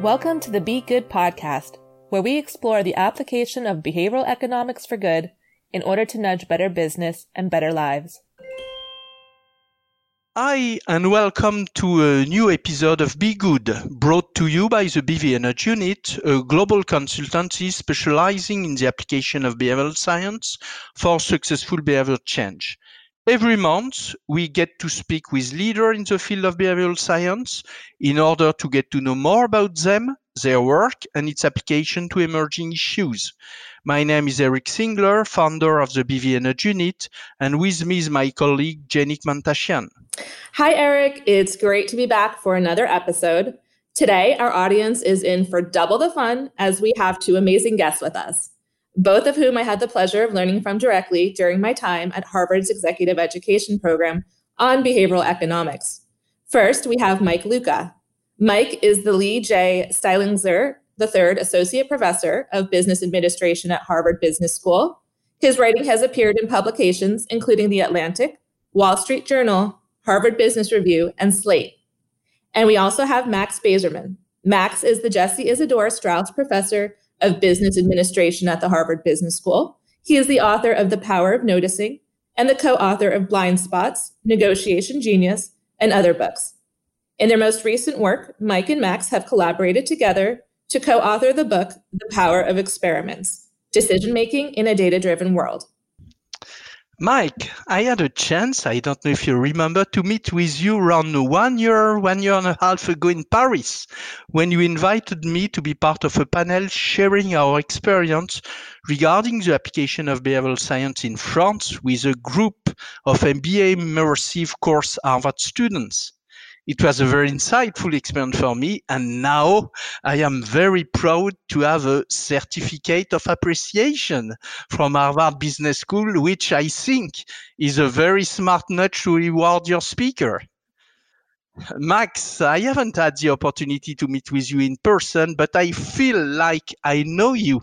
Welcome to the Be Good podcast, where we explore the application of behavioral economics for good in order to nudge better business and better lives. Hi, and welcome to a new episode of Be Good, brought to you by the BVA Nudge Unit, a global consultancy specializing in the application of behavioral science for successful behavior change. Every month, we get to speak with leaders in the field of behavioral science in order to get to know more about them, their work, and its application to emerging issues. My name is Eric Singler, founder of the BVA Nudge Unit, and with me is my colleague, Jenik Mantashian. Hi, Eric. It's great to be back for another episode. Today, our audience is in for double the fun as we have two amazing guests with us both of whom I had the pleasure of learning from directly during my time at Harvard's executive education program on behavioral economics. First, we have Mike Luca. Mike is the Lee J. Styslinger III Associate Professor of Business Administration at Harvard Business School. His writing has appeared in publications including The Atlantic, Wall Street Journal, Harvard Business Review, and Slate. And we also have Max Bazerman. Max is the Jesse Isidor Straus Professor of Business Administration at the Harvard Business School. He is the author of The Power of Noticing and the co author of Blind Spots, Negotiation Genius, and other books. In their most recent work, Mike and Max have collaborated together to co author the book, The Power of Experiments Decision Making in a Data Driven World. Mike, I had a chance, I don't know if you remember, to meet with you around one year, one year and a half ago in Paris, when you invited me to be part of a panel sharing our experience regarding the application of behavioral science in France with a group of MBA immersive course Harvard students. It was a very insightful experience for me. And now I am very proud to have a certificate of appreciation from Harvard Business School, which I think is a very smart nudge to reward your speaker. Max, I haven't had the opportunity to meet with you in person, but I feel like I know you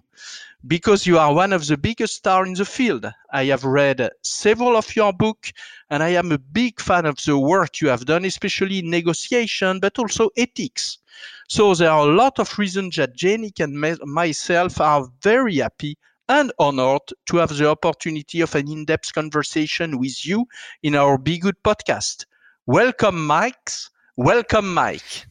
because you are one of the biggest stars in the field. I have read several of your books and I am a big fan of the work you have done, especially in negotiation, but also ethics. So there are a lot of reasons that Jenik and myself are very happy and honored to have the opportunity of an in-depth conversation with you in our Be Good podcast. Welcome, Mike. Welcome, Mike.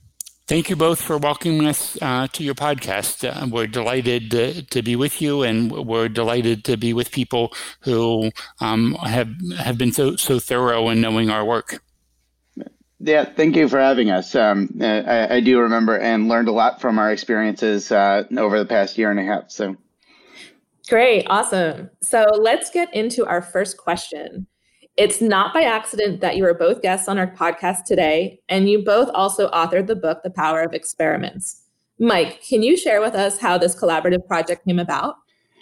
Thank you both for welcoming us uh, to your podcast. Uh, we're delighted to, to, be with you, and we're delighted to be with people who um, have have been so so thorough in knowing our work. Yeah, thank you for having us. Um, I, I, do remember and learned a lot from our experiences uh, over the past year and a half. So, great, awesome. So let's get into our first question. It's not by accident that you are both guests on our podcast today, and you both also authored the book, The Power of Experiments. Mike, can you share with us how this collaborative project came about?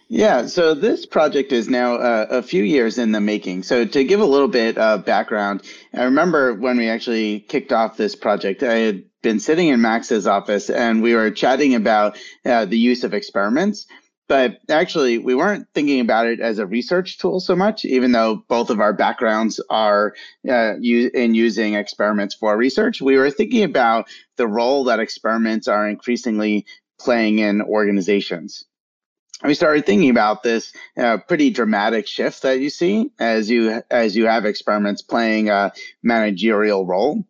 Yeah, so this project is now uh, a few years in the making. So, to give a little bit of background, I remember when we actually kicked off this project, I had been sitting in Max's office and we were chatting about uh, the use of experiments but actually we weren't thinking about it as a research tool so much even though both of our backgrounds are uh, in using experiments for research. We were thinking about the role that experiments are increasingly playing in organizations. We started thinking about this uh, pretty dramatic shift that you see as you as you have experiments playing a managerial role.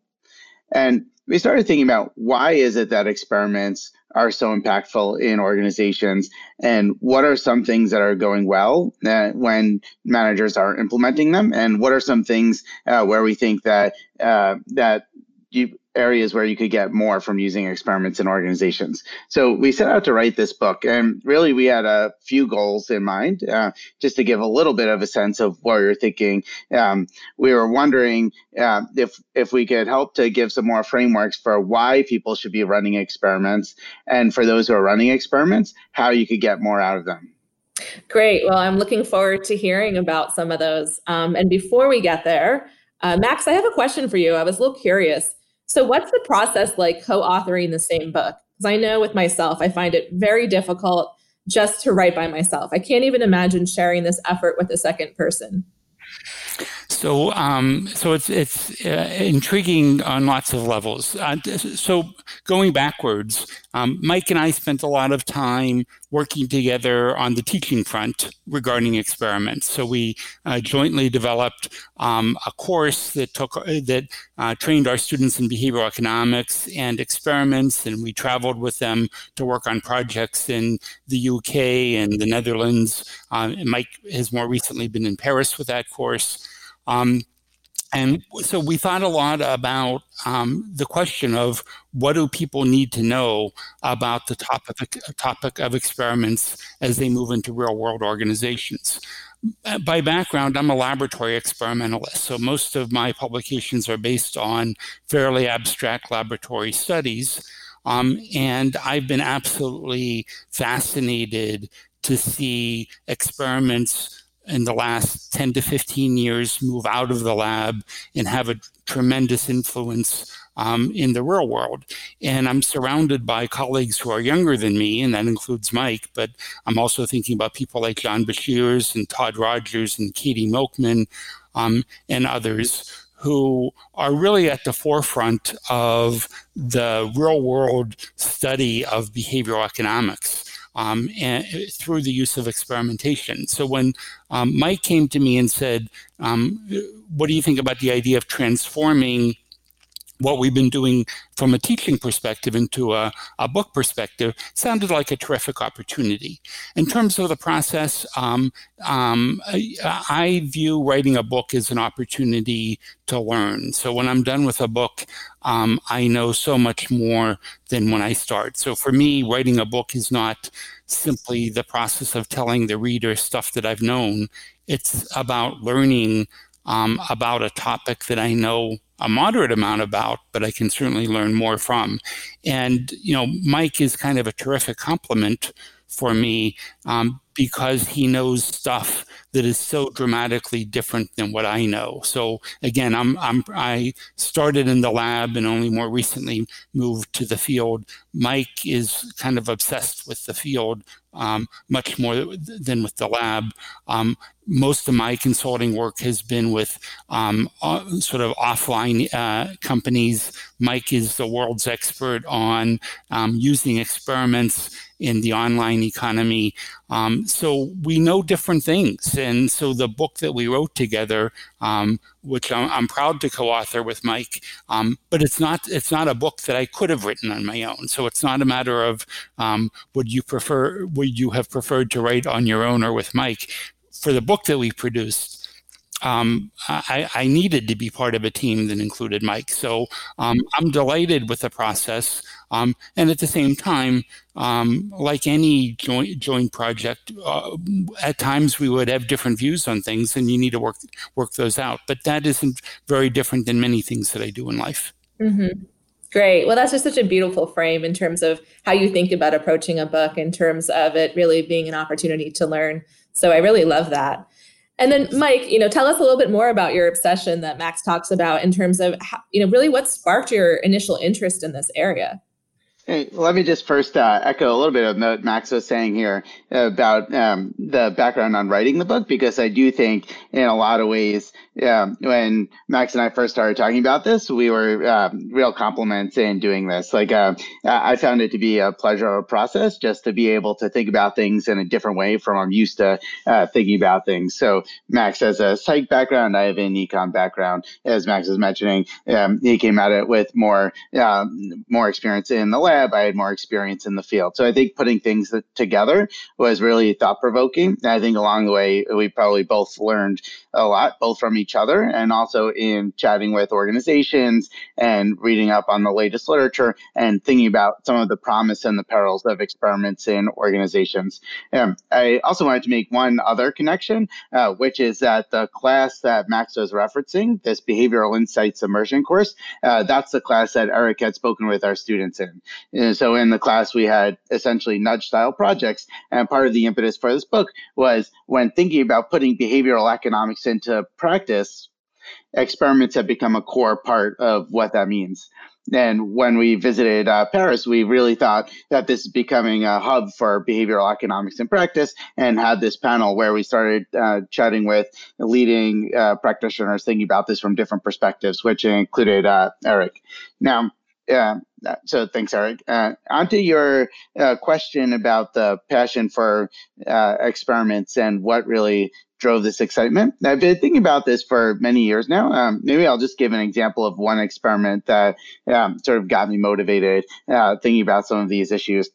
And we started thinking about why is it that experiments are so impactful in organizations? And what are some things that are going well uh, when managers are implementing them? And what are some things uh, where we think that uh, that you areas where you could get more from using experiments in organizations. So we set out to write this book, and really we had a few goals in mind, uh, just to give a little bit of a sense of what you're thinking. Um, we were wondering uh, if if we could help to give some more frameworks for why people should be running experiments, and for those who are running experiments, how you could get more out of them. Great. Well, I'm looking forward to hearing about some of those. Um, and before we get there, uh, Max, I have a question for you. I was a little curious. So, what's the process like co authoring the same book? Because I know with myself, I find it very difficult just to write by myself. I can't even imagine sharing this effort with a second person. So, um, so it's it's uh, intriguing on lots of levels. Uh, so, going backwards, um, Mike and I spent a lot of time working together on the teaching front regarding experiments. So, we uh, jointly developed um, a course that took uh, that uh, trained our students in behavioral economics and experiments, and we traveled with them to work on projects in the UK and the Netherlands. Um, Mike has more recently been in Paris with that course. Um, and so we thought a lot about um, the question of what do people need to know about the topic, topic of experiments as they move into real world organizations. By background, I'm a laboratory experimentalist, so most of my publications are based on fairly abstract laboratory studies. Um, and I've been absolutely fascinated to see experiments in the last 10 to 15 years move out of the lab and have a tremendous influence um, in the real world. And I'm surrounded by colleagues who are younger than me, and that includes Mike, but I'm also thinking about people like John Beshears and Todd Rogers and Katie Milkman um, and others who are really at the forefront of the real world study of behavioral economics um, and, through the use of experimentation. So when um, Mike came to me and said, um, "What do you think about the idea of transforming?" What we've been doing from a teaching perspective into a, a book perspective sounded like a terrific opportunity. In terms of the process, um, um, I, I, view writing a book as an opportunity to learn. So when I'm done with a book, um, I know so much more than when I start. So for me, writing a book is not simply the process of telling the reader stuff that I've known. It's about learning um, about a topic that I know a moderate amount about, but I can certainly learn more from. And, you know, Mike is kind of a terrific complement for me um, because he knows stuff that is so dramatically different than what I know. So again, I'm, I'm I started in the lab and only more recently moved to the field. Mike is kind of obsessed with the field um, much more than with the lab. Um, most of my consulting work has been with um, uh, sort of offline uh, companies. Mike is the world's expert on um, using experiments in the online economy. Um, so we know different things. And so the book that we wrote together, um, which I'm, I'm, proud to co-author with Mike, um, but it's not it's not a book that I could have written on my own. So it's not a matter of um, would you prefer would you have preferred to write on your own or with Mike. For the book that we produced, um, I, I, needed to be part of a team that included Mike. So um, I'm delighted with the process. Um, and at the same time, um, like any joint, joint project, uh, at times we would have different views on things and you need to work, work those out. But that isn't very different than many things that I do in life. Mm-hmm. Great. Well, that's just such a beautiful frame in terms of how you think about approaching a book, in terms of it really being an opportunity to learn. So I really love that. And then, Mike, you know, tell us a little bit more about your obsession that Max talks about in terms of, how, you know, really what sparked your initial interest in this area. Hey, let me just first uh, echo a little bit of what Max was saying here about um, the background on writing the book, because I do think in a lot of ways yeah, when Max and I first started talking about this, we were um, real complements in doing this. Like, uh, I found it to be a pleasurable process just to be able to think about things in a different way from I'm used to uh, thinking about things. So, Max has a psych background. I have an econ background. As Max was mentioning, um, he came at it with more um, more experience in the lab. I had more experience in the field. So, I think putting things together was really thought provoking. I think along the way, we probably both learned a lot, both from each other and also in chatting with organizations and reading up on the latest literature and thinking about some of the promise and the perils of experiments in organizations. Um, I also wanted to make one other connection, uh, which is that the class that Max was referencing, this behavioral insights immersion course, uh, that's the class that Eric had spoken with our students in. And so in the class, we had essentially nudge style projects. And part of the impetus for this book was when thinking about putting behavioral economics into practice, experiments have become a core part of what that means. And when we visited uh, Paris, we really thought that this is becoming a hub for behavioral economics and practice and had this panel where we started uh, chatting with leading uh, practitioners thinking about this from different perspectives, which included uh, Eric. Now, yeah, so thanks, Eric. Uh, onto your uh, question about the passion for uh, experiments and what really drove this excitement. I've been thinking about this for many years now. Um, maybe I'll just give an example of one experiment that um, sort of got me motivated uh, thinking about some of these issues.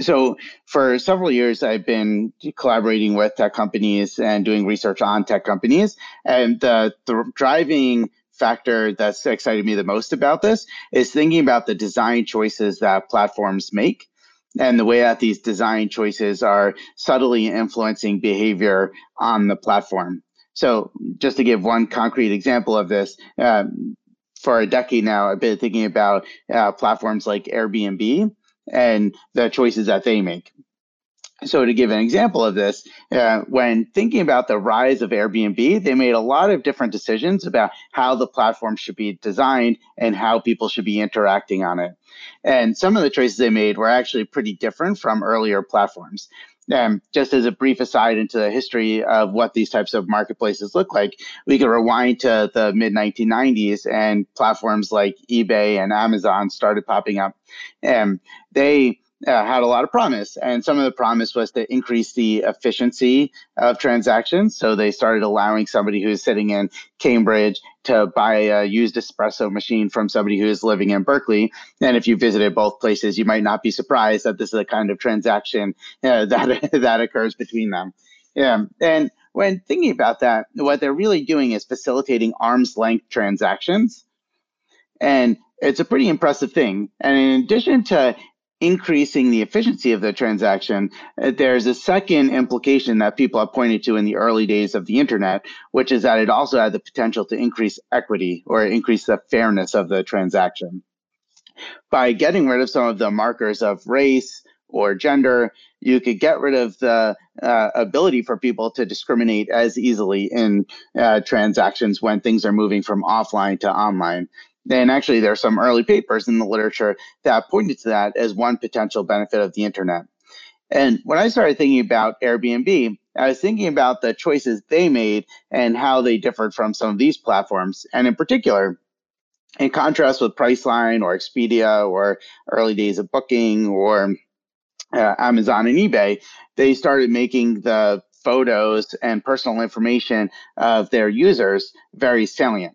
So, for several years, I've been collaborating with tech companies and doing research on tech companies. And the, the driving factor that's excited me the most about this is thinking about the design choices that platforms make and the way that these design choices are subtly influencing behavior on the platform. So, just to give one concrete example of this, um, for a decade now, I've been thinking about uh, platforms like Airbnb and the choices that they make. So, to give an example of this, uh, when thinking about the rise of Airbnb, they made a lot of different decisions about how the platform should be designed and how people should be interacting on it. And some of the choices they made were actually pretty different from earlier platforms. Um, just as a brief aside into the history of what these types of marketplaces look like, we could rewind to the mid 1990s and platforms like eBay and Amazon started popping up. And they uh, had a lot of promise, and some of the promise was to increase the efficiency of transactions. So they started allowing somebody who's sitting in Cambridge to buy a used espresso machine from somebody who is living in Berkeley. And if you visited both places, you might not be surprised that this is a kind of transaction uh, that that occurs between them. Yeah, and when thinking about that, what they're really doing is facilitating arm's length transactions. And it's a pretty impressive thing. And in addition to increasing the efficiency of the transaction, uh, there's a second implication that people have pointed to in the early days of the internet, which is that it also had the potential to increase equity or increase the fairness of the transaction. By getting rid of some of the markers of race or gender, you could get rid of the uh, ability for people to discriminate as easily in uh, transactions when things are moving from offline to online. And actually, there are some early papers in the literature that pointed to that as one potential benefit of the internet. And when I started thinking about Airbnb, I was thinking about the choices they made and how they differed from some of these platforms. And in particular, in contrast with Priceline or Expedia or early days of Booking or uh, Amazon and eBay, they started making the photos and personal information of their users very salient.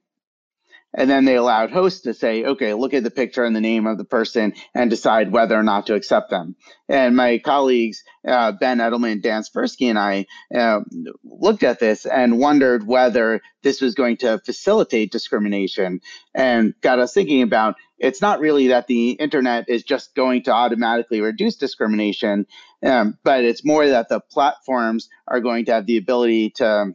And then they allowed hosts to say, okay, look at the picture and the name of the person and decide whether or not to accept them. And my colleagues, uh, Ben Edelman, Dan Svirsky, and I uh, looked at this and wondered whether this was going to facilitate discrimination and got us thinking about it's not really that the internet is just going to automatically reduce discrimination, um, but it's more that the platforms are going to have the ability to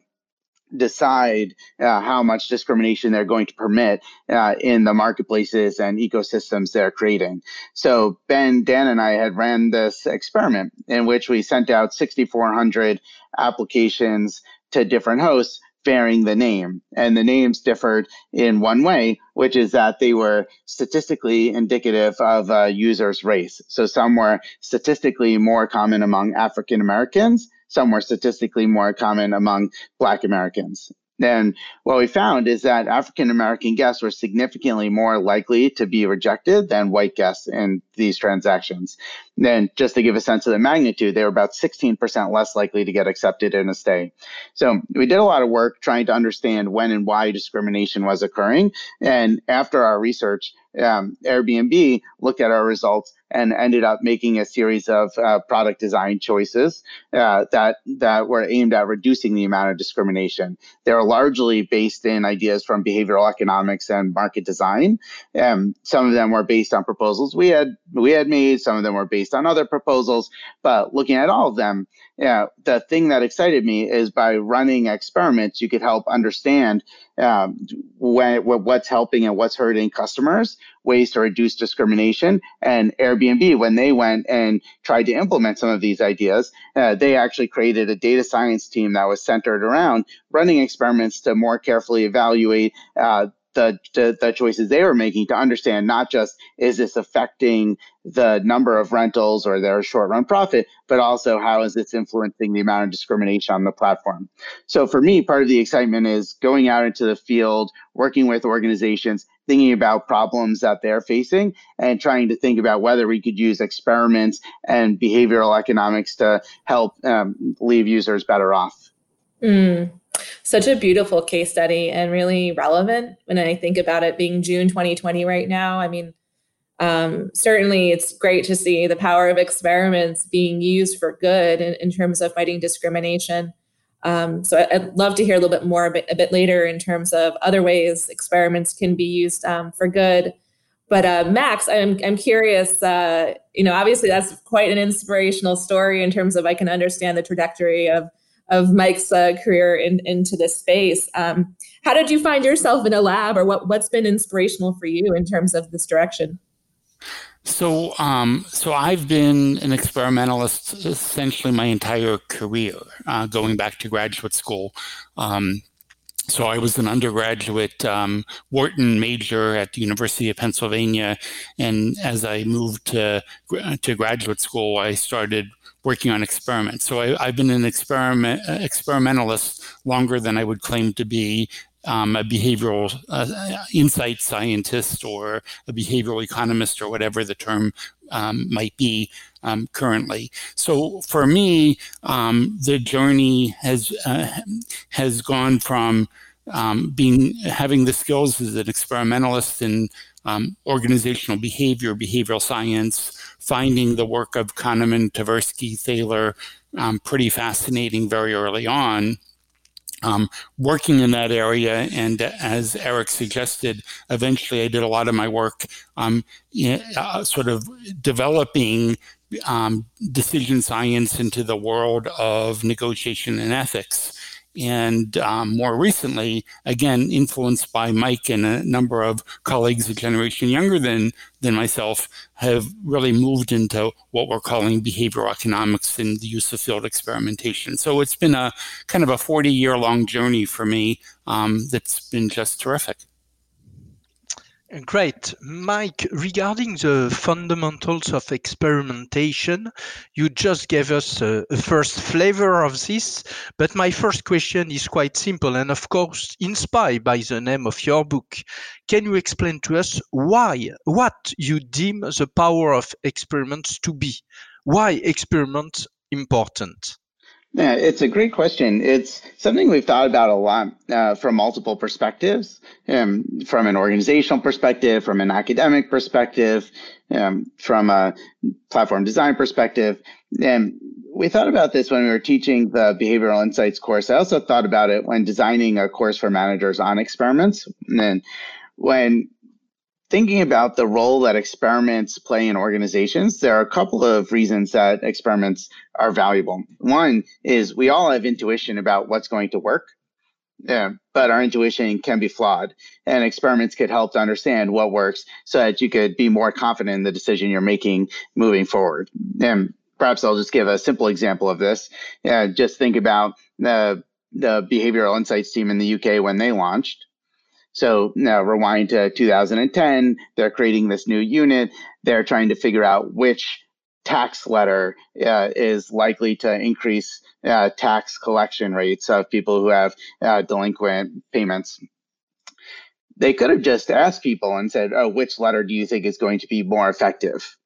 decide uh, how much discrimination they're going to permit uh, in the marketplaces and ecosystems they're creating. So Ben, Dan, and I had ran this experiment in which we sent out 6,400 applications to different hosts bearing the name. And the names differed in one way, which is that they were statistically indicative of a user's race. So some were statistically more common among African Americans some were statistically more common among Black Americans. And what we found is that African American guests were significantly more likely to be rejected than white guests in these transactions. And just to give a sense of the magnitude, they were about 16% less likely to get accepted in a stay. So we did a lot of work trying to understand when and why discrimination was occurring. And after our research, um, Airbnb looked at our results and ended up making a series of uh, product design choices uh, that that were aimed at reducing the amount of discrimination. They're largely based in ideas from behavioral economics and market design. Um, some of them were based on proposals we had we had made. Some of them were based on other proposals. But looking at all of them, yeah, the thing that excited me is by running experiments, you could help understand um, when, what's helping and what's hurting customers, ways to reduce discrimination. And Airbnb, when they went and tried to implement some of these ideas, uh, they actually created a data science team that was centered around running experiments to more carefully evaluate uh, the, the, choices they were making to understand not just is this affecting the number of rentals or their short run profit, but also how is this influencing the amount of discrimination on the platform. So for me, part of the excitement is going out into the field, working with organizations, thinking about problems that they're facing, and trying to think about whether we could use experiments and behavioral economics to help um, leave users better off. Mm, such a beautiful case study and really relevant when I think about it being June 2020 right now. I mean, um, certainly it's great to see the power of experiments being used for good in, in terms of fighting discrimination. Um, so I, would love to hear a little bit more a bit, a bit, later in terms of other ways experiments can be used um, for good. But uh, Max, I'm, I'm curious, uh, you know, obviously that's quite an inspirational story in terms of I can understand the trajectory of of Mike's uh, career in, into this space. Um, how did you find yourself in a lab, or what, what's been inspirational for you in terms of this direction? So, um, so I've been an experimentalist essentially my entire career, uh, going back to graduate school. Um, so I was an undergraduate um, Wharton major at the University of Pennsylvania, and as I moved to to graduate school, I started working on experiments. So I, have been an experiment experimentalist longer than I would claim to be um, a behavioral uh, insight scientist or a behavioral economist or whatever the term um, might be um, currently. So for me, um, the journey has uh, has gone from um, being having the skills as an experimentalist in um, organizational behavior, behavioral science, finding the work of Kahneman, Tversky, Thaler pretty fascinating very early on um, working in that area. And as Eric suggested, eventually I did a lot of my work um, in, uh, sort of developing um, decision science into the world of negotiation and ethics and um, more recently, again influenced by Mike and a number of colleagues a generation younger than than myself, have really moved into what we're calling behavioral economics and the use of field experimentation. So it's been a kind of a 40 year long journey for me um, that's been just terrific. Great. Mike, regarding the fundamentals of experimentation, you just gave us a, a, first flavor of this, but my first question is quite simple and, of course, inspired by the name of your book. Can you explain to us why, what you deem the power of experiments to be? Why experiments important? Yeah, it's a great question. It's something we've thought about a lot uh, from multiple perspectives, um, from an organizational perspective, from an academic perspective, um, from a platform design perspective. And we thought about this when we were teaching the behavioral insights course. I also thought about it when designing a course for managers on experiments. And when thinking about the role that experiments play in organizations, there are a couple of reasons that experiments are valuable. One is we all have intuition about what's going to work, yeah, but our intuition can be flawed, and experiments could help to understand what works so that you could be more confident in the decision you're making moving forward. And perhaps I'll just give a simple example of this. Yeah, just think about the the behavioral insights team in the UK when they launched so now rewind to 2010, they're creating this new unit. They're trying to figure out which tax letter uh, is likely to increase uh, tax collection rates of people who have uh, delinquent payments. They could have just asked people and said, oh, which letter do you think is going to be more effective?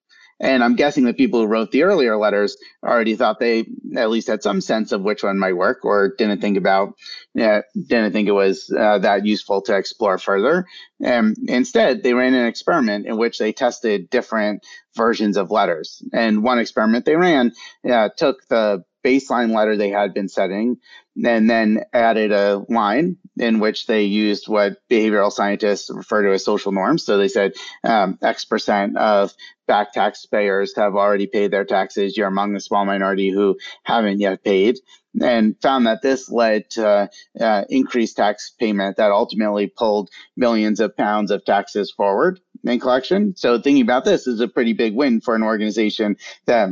And I'm guessing the people who wrote the earlier letters already thought they at least had some sense of which one might work, or didn't think about, didn't think it was uh, that useful to explore further. And instead, they ran an experiment in which they tested different versions of letters. And one experiment they ran uh, took the baseline letter they had been setting and then added a line in which they used what behavioral scientists refer to as social norms. So they said um, X percent of back taxpayers have already paid their taxes. You're among the small minority who haven't yet paid. And found that this led to uh, increased tax payment that ultimately pulled millions of pounds of taxes forward in collection. So thinking about this is a pretty big win for an organization that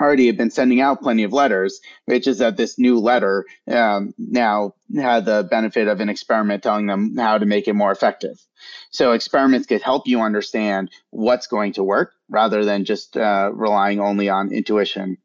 already had been sending out plenty of letters, which is that this new letter um, now had the benefit of an experiment telling them how to make it more effective. So experiments could help you understand what's going to work rather than just uh, relying only on intuition.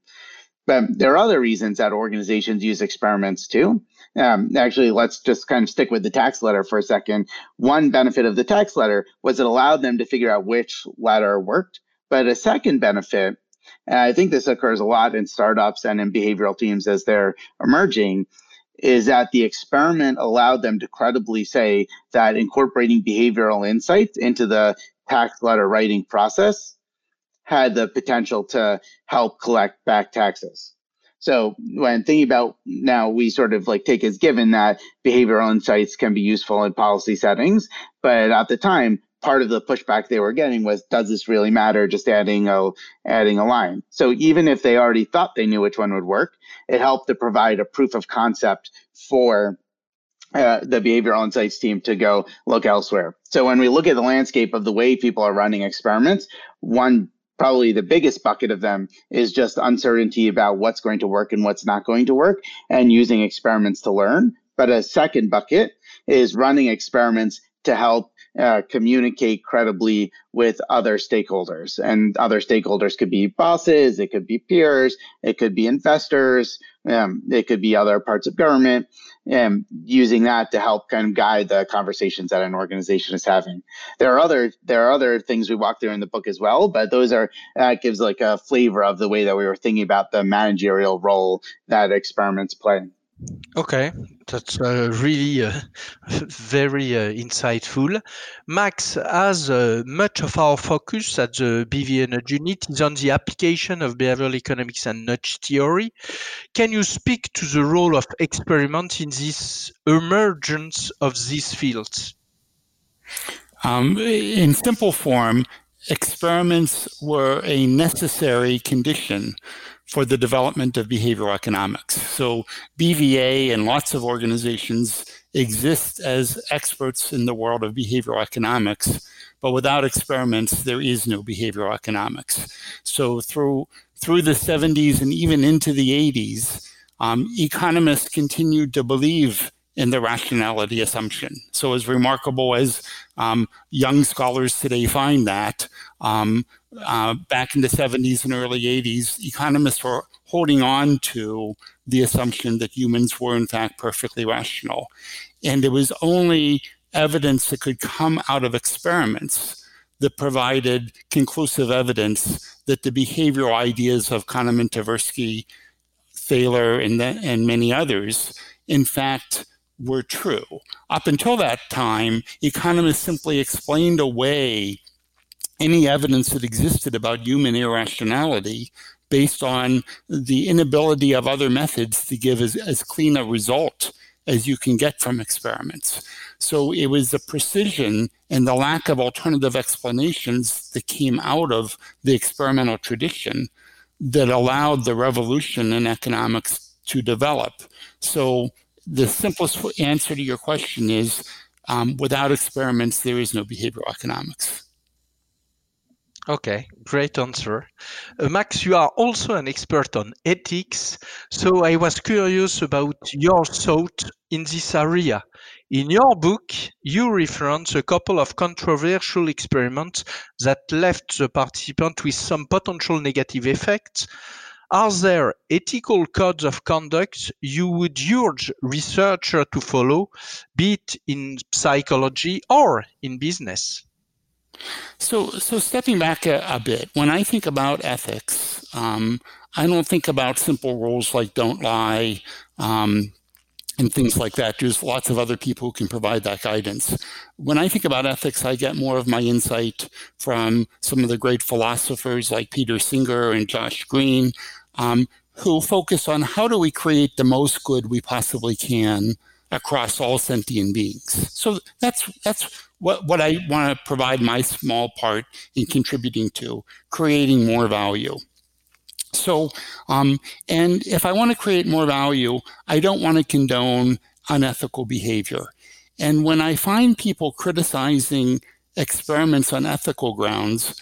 But there are other reasons that organizations use experiments too. Um, actually, let's just kind of stick with the tax letter for a second. One benefit of the tax letter was it allowed them to figure out which letter worked. But a second benefit and I think this occurs a lot in startups and in behavioral teams as they're emerging, is that the experiment allowed them to credibly say that incorporating behavioral insights into the tax letter writing process had the potential to help collect back taxes. So when thinking about now, we sort of like take as given that behavioral insights can be useful in policy settings, but at the time, part of the pushback they were getting was does this really matter just adding a adding a line? So even if they already thought they knew which one would work it helped to provide a proof of concept for uh, the behavioral insights team to go look elsewhere. So when we look at the landscape of the way people are running experiments one probably the biggest bucket of them is just uncertainty about what's going to work and what's not going to work and using experiments to learn. But a second bucket is running experiments to help uh, communicate credibly with other stakeholders. And other stakeholders could be bosses, it could be peers, it could be investors, um, it could be other parts of government, and using that to help kind of guide the conversations that an organization is having. There are other there are other things we walk through in the book as well, but those are that gives like a flavor of the way that we were thinking about the managerial role that experiments play. Okay, that's uh, really uh, very uh, insightful. Max, as uh, much of our focus at the BVA Nudge unit is on the application of behavioral economics and nudge theory, can you speak to the role of experiment in this emergence of these fields? Um, in simple form, experiments were a necessary condition for the development of behavioral economics. So BVA and lots of organizations exist as experts in the world of behavioral economics, but without experiments, there is no behavioral economics. So through through the 70s and even into the 80s, um, economists continued to believe in the rationality assumption. So, as remarkable as um, young scholars today find that, um, uh, back in the 70s and early 80s, economists were holding on to the assumption that humans were, in fact, perfectly rational. And it was only evidence that could come out of experiments that provided conclusive evidence that the behavioral ideas of Kahneman, Tversky, Thaler, and, the, and many others, in fact, were true. Up until that time, economists simply explained away any evidence that existed about human irrationality based on the inability of other methods to give as, as clean a result as you can get from experiments. So it was the precision and the lack of alternative explanations that came out of the experimental tradition that allowed the revolution in economics to develop. So the simplest answer to your question is um, without experiments, there is no behavioral economics. Okay, great answer. Uh, Max, you are also an expert on ethics, so I was curious about your thought in this area. In your book, you reference a couple of controversial experiments that left the participant with some potential negative effects. Are there ethical codes of conduct you would urge researchers to follow, be it in psychology or in business? So, so stepping back a, a bit, when I think about ethics, um, I don't think about simple rules like don't lie um, and things like that. There's lots of other people who can provide that guidance. When I think about ethics, I get more of my insight from some of the great philosophers like Peter Singer and Josh Greene, um, who focus on how do we create the most good we possibly can across all sentient beings. So that's that's what, what I want to provide my small part in contributing to creating more value. So, um, and if I want to create more value, I don't want to condone unethical behavior. And when I find people criticizing experiments on ethical grounds,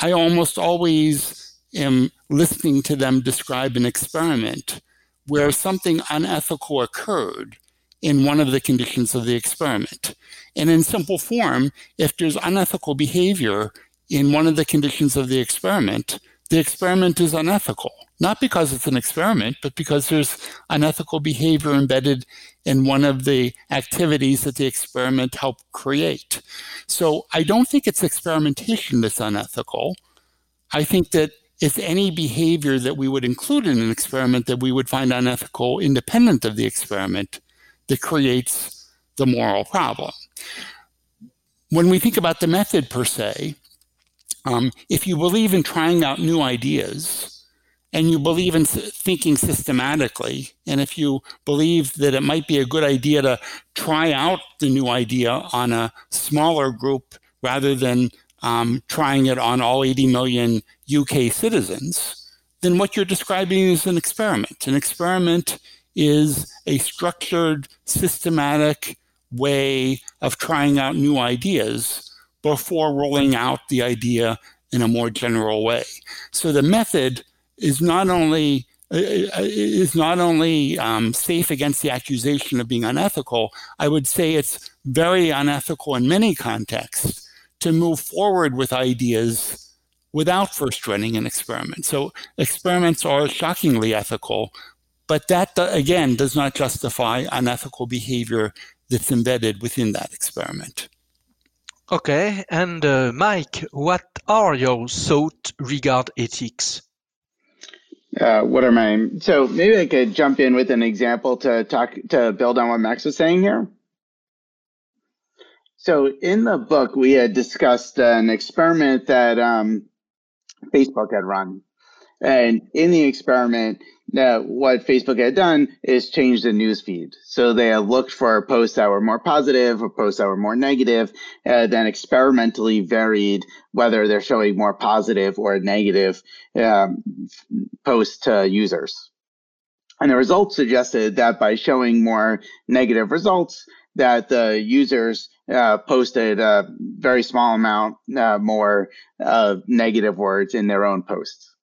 I almost always am listening to them describe an experiment where something unethical occurred in one of the conditions of the experiment. And in simple form, if there's unethical behavior in one of the conditions of the experiment, the experiment is unethical. Not because it's an experiment, but because there's unethical behavior embedded in one of the activities that the experiment helped create. So I don't think it's experimentation that's unethical. I think that it's any behavior that we would include in an experiment that we would find unethical independent of the experiment that creates the moral problem. When we think about the method per se, um, if you believe in trying out new ideas and you believe in thinking systematically, and if you believe that it might be a good idea to try out the new idea on a smaller group rather than um, trying it on all 80 million UK citizens, then what you're describing is an experiment. An experiment is a structured, systematic way of trying out new ideas before rolling out the idea in a more general way. So the method is not only uh, uh, is not only um, safe against the accusation of being unethical, I would say it's very unethical in many contexts to move forward with ideas without first running an experiment. So experiments are shockingly ethical, but that again does not justify unethical behavior that's embedded within that experiment. Okay, and uh, Mike, what are your thoughts regard ethics? Uh, what are my so maybe I could jump in with an example to talk to build on what Max was saying here. So in the book, we had discussed an experiment that um, Facebook had run, and in the experiment, now, what Facebook had done is change the news feed. So they had looked for posts that were more positive or posts that were more negative, and then experimentally varied whether they're showing more positive or negative um, posts to users. And the results suggested that by showing more negative results, that the users uh, posted a very small amount uh, more uh, negative words in their own posts.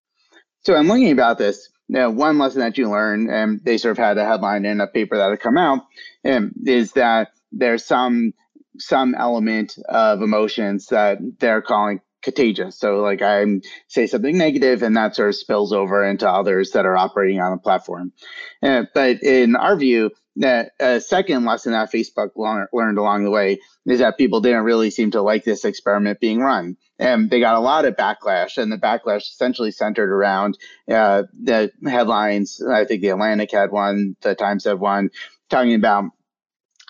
So I'm looking about this now, one lesson that you learn, and they sort of had a headline in a paper that had come out, um, is that there's some some element of emotions that they're calling contagious. So, like I say something negative, and that sort of spills over into others that are operating on the platform. Uh, but in our view, that a second lesson that Facebook learned along the way is that people didn't really seem to like this experiment being run. And they got a lot of backlash, and the backlash essentially centered around uh, the headlines. I think the Atlantic had one, the Times had one, talking about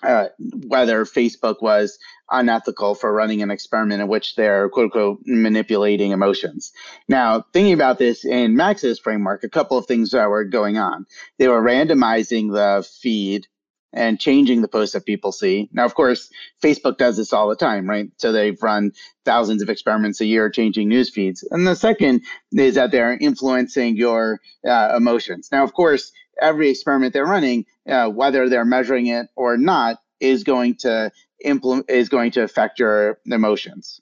uh, whether Facebook was unethical for running an experiment in which they're quote unquote manipulating emotions. Now, thinking about this in Max's framework, a couple of things that were going on. They were randomizing the feed and changing the posts that people see. Now, of course, Facebook does this all the time, right? So they've run thousands of experiments a year changing news feeds. And the second is that they're influencing your uh, emotions. Now, of course, every experiment they're running, uh, whether they're measuring it or not, is going to implement is going to affect your emotions.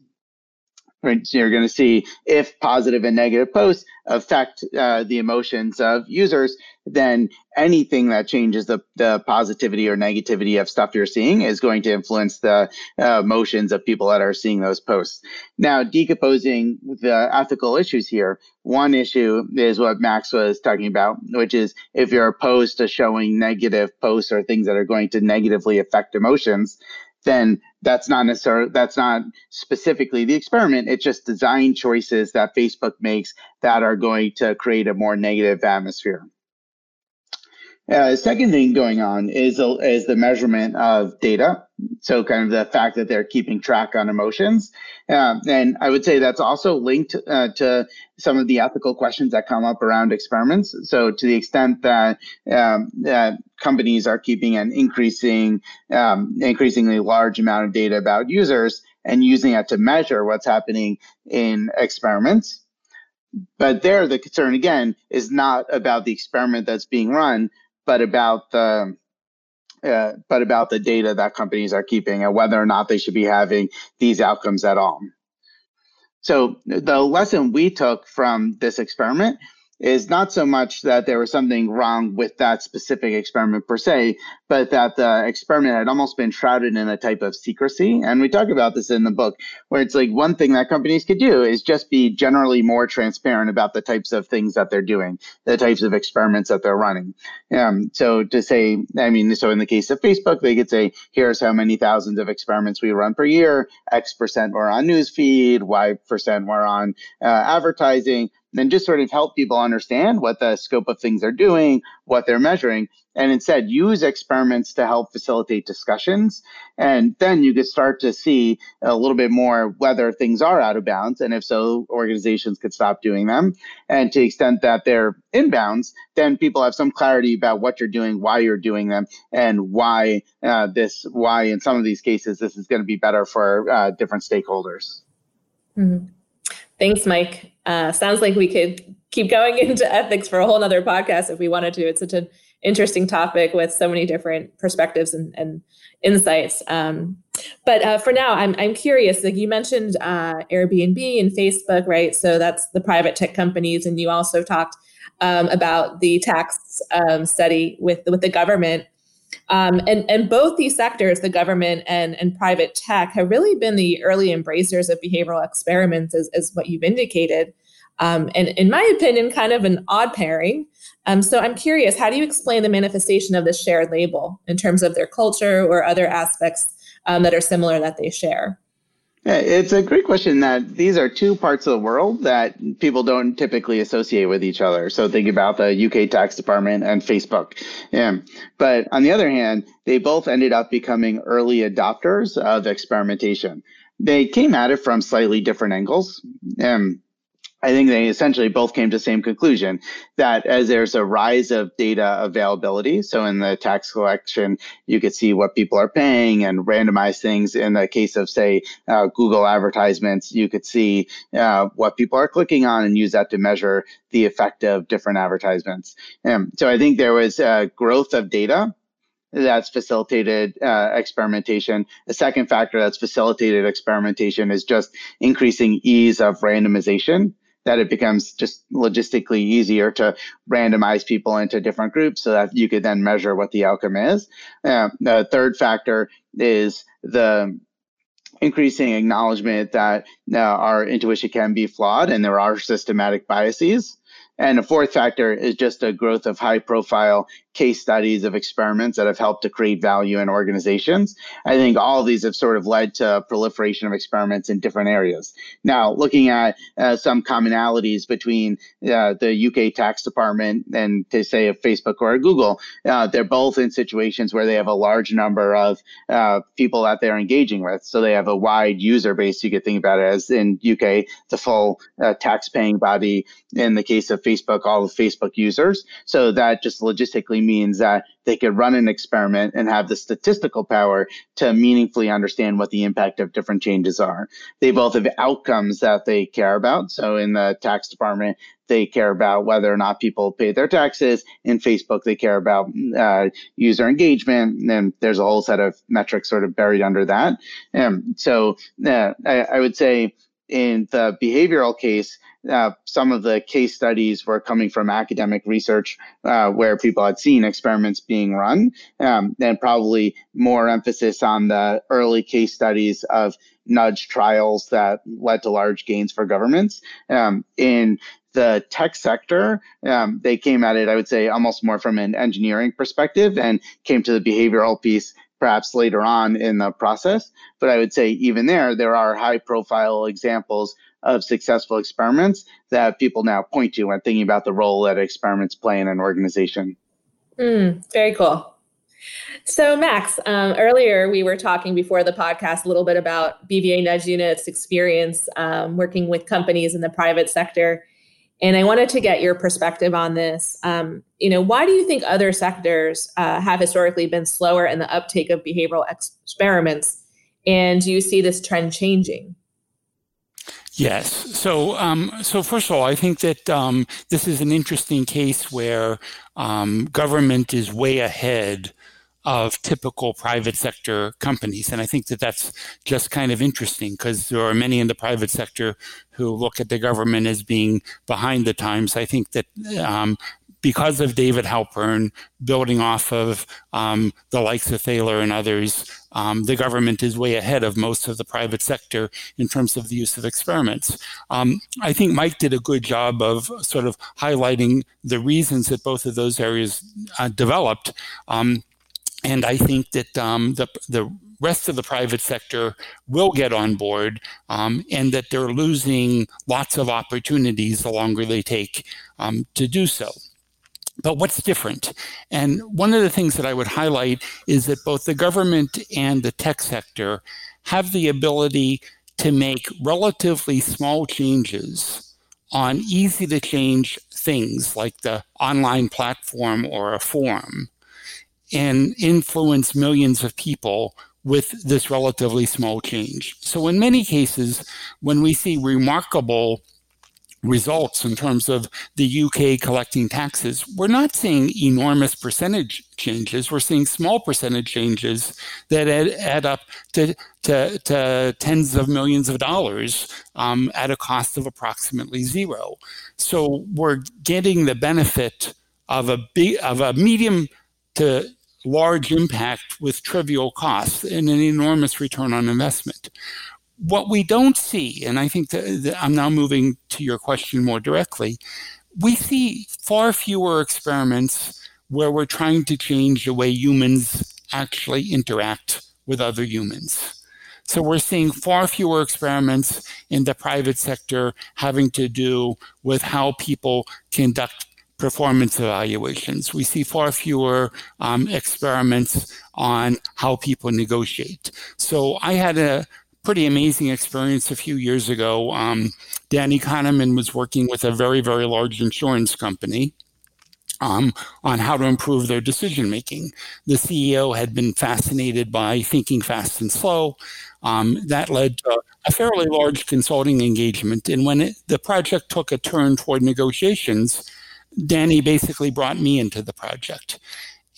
Right, so you're going to see if positive and negative posts affect uh, the emotions of users, then anything that changes the, the positivity or negativity of stuff you're seeing is going to influence the uh, emotions of people that are seeing those posts. Now, decomposing the ethical issues here, one issue is what Max was talking about, which is if you're opposed to showing negative posts or things that are going to negatively affect emotions, then that's not necessarily that's not specifically the experiment. It's just design choices that facebook makes that are going to create a more negative atmosphere uh, second thing going on is is the measurement of data. So kind of the fact that they're keeping track on emotions, uh, and I would say that's also linked uh, to some of the ethical questions that come up around experiments. So to the extent that um, that companies are keeping an increasing, um, increasingly large amount of data about users and using it to measure what's happening in experiments. But there, the concern again is not about the experiment that's being run, but about the uh, but about the data that companies are keeping and whether or not they should be having these outcomes at all. so the lesson we took from this experiment is not so much that there was something wrong with that specific experiment per se, but that the experiment had almost been shrouded in a type of secrecy. And we talk about this in the book, where it's like one thing that companies could do is just be generally more transparent about the types of things that they're doing, the types of experiments that they're running. Um, so to say, I mean, so in the case of Facebook, they could say, here's how many thousands of experiments we run per year, X percent were on newsfeed, Y percent were on uh, advertising and just sort of help people understand what the scope of things are doing, what they're measuring, and instead use experiments to help facilitate discussions. And then you could start to see a little bit more whether things are out of bounds, and if so, organizations could stop doing them. And to the extent that they're inbounds, then people have some clarity about what you're doing, why you're doing them, and why uh, this, why in some of these cases this is going to be better for uh, different stakeholders. Mm-hmm. Thanks, Mike. Uh, sounds like we could keep going into ethics for a whole other podcast if we wanted to. It's such an interesting topic with so many different perspectives and, and insights. Um, but uh, for now, I'm, I'm curious. Like you mentioned uh, Airbnb and Facebook, right? So that's the private tech companies, and you also talked um, about the tax um, study with with the government. Um, and, and both these sectors, the government and, and private tech, have really been the early embracers of behavioral experiments, as, as what you've indicated. Um, and in my opinion, kind of an odd pairing. Um, so I'm curious, how do you explain the manifestation of this shared label in terms of their culture or other aspects um, that are similar that they share? It's a great question that these are two parts of the world that people don't typically associate with each other. So think about the UK tax department and Facebook. Yeah. But on the other hand, they both ended up becoming early adopters of experimentation. They came at it from slightly different angles. I think they essentially both came to the same conclusion that as there's a rise of data availability, so in the tax collection, you could see what people are paying and randomize things. In the case of, say, uh, Google advertisements, you could see uh, what people are clicking on and use that to measure the effect of different advertisements. Um, so I think there was a growth of data that's facilitated uh, experimentation. A second factor that's facilitated experimentation is just increasing ease of randomization that it becomes just logistically easier to randomize people into different groups so that you could then measure what the outcome is. Uh, the third factor is the increasing acknowledgement that uh, our intuition can be flawed and there are systematic biases. And the fourth factor is just a growth of high profile case studies of experiments that have helped to create value in organizations. I think all these have sort of led to proliferation of experiments in different areas. Now, looking at uh, some commonalities between uh, the UK tax department and to say a Facebook or a Google, uh, they're both in situations where they have a large number of uh, people that they're engaging with. So they have a wide user base. You could think about it as in UK, the full uh, tax paying body. In the case of Facebook, all the Facebook users. So that just logistically means that they could run an experiment and have the statistical power to meaningfully understand what the impact of different changes are. They both have outcomes that they care about. So in the tax department, they care about whether or not people pay their taxes. In Facebook, they care about uh, user engagement. And there's a whole set of metrics sort of buried under that. And so uh, I, I would say in the behavioral case, uh, some of the case studies were coming from academic research uh, where people had seen experiments being run, um, and probably more emphasis on the early case studies of nudge trials that led to large gains for governments. Um, in the tech sector, um, they came at it, I would say, almost more from an engineering perspective and came to the behavioral piece perhaps later on in the process. But I would say even there, there are high profile examples of successful experiments that people now point to when thinking about the role that experiments play in an organization. Mm, very cool. So, Max, um, earlier we were talking before the podcast a little bit about BVA Nudge Unit's experience um, working with companies in the private sector. And I wanted to get your perspective on this. Um, you know, why do you think other sectors uh, have historically been slower in the uptake of behavioral experiments? And do you see this trend changing? Yes. So, um, so first of all, I think that um, this is an interesting case where um, government is way ahead of typical private sector companies. And I think that that's just kind of interesting because there are many in the private sector who look at the government as being behind the times. I think that um, because of David Halpern building off of um, the likes of Thaler and others, um, the government is way ahead of most of the private sector in terms of the use of experiments. Um, I think Mike did a good job of sort of highlighting the reasons that both of those areas uh, developed. Um, and I think that um, the, the rest of the private sector will get on board um, and that they're losing lots of opportunities the longer they take um, to do so. But what's different? And one of the things that I would highlight is that both the government and the tech sector have the ability to make relatively small changes on easy to change things like the online platform or a form and influence millions of people with this relatively small change. So, in many cases, when we see remarkable results in terms of the UK collecting taxes, we're not seeing enormous percentage changes. We're seeing small percentage changes that add, add up to, to, to, tens of millions of dollars um, at a cost of approximately zero. So we're getting the benefit of a big, of a medium to large impact with trivial costs and an enormous return on investment. What we don't see, and I think that, that I'm now moving to your question more directly, we see far fewer experiments where we're trying to change the way humans actually interact with other humans. So we're seeing far fewer experiments in the private sector having to do with how people conduct performance evaluations. We see far fewer um, experiments on how people negotiate. So I had a pretty amazing experience a few years ago. Um, Danny Kahneman was working with a very, very large insurance company. Um, on how to improve their decision making. The CEO had been fascinated by thinking fast and slow. Um, that led to a fairly large consulting engagement. And when it, the project took a turn toward negotiations, Danny basically brought me into the project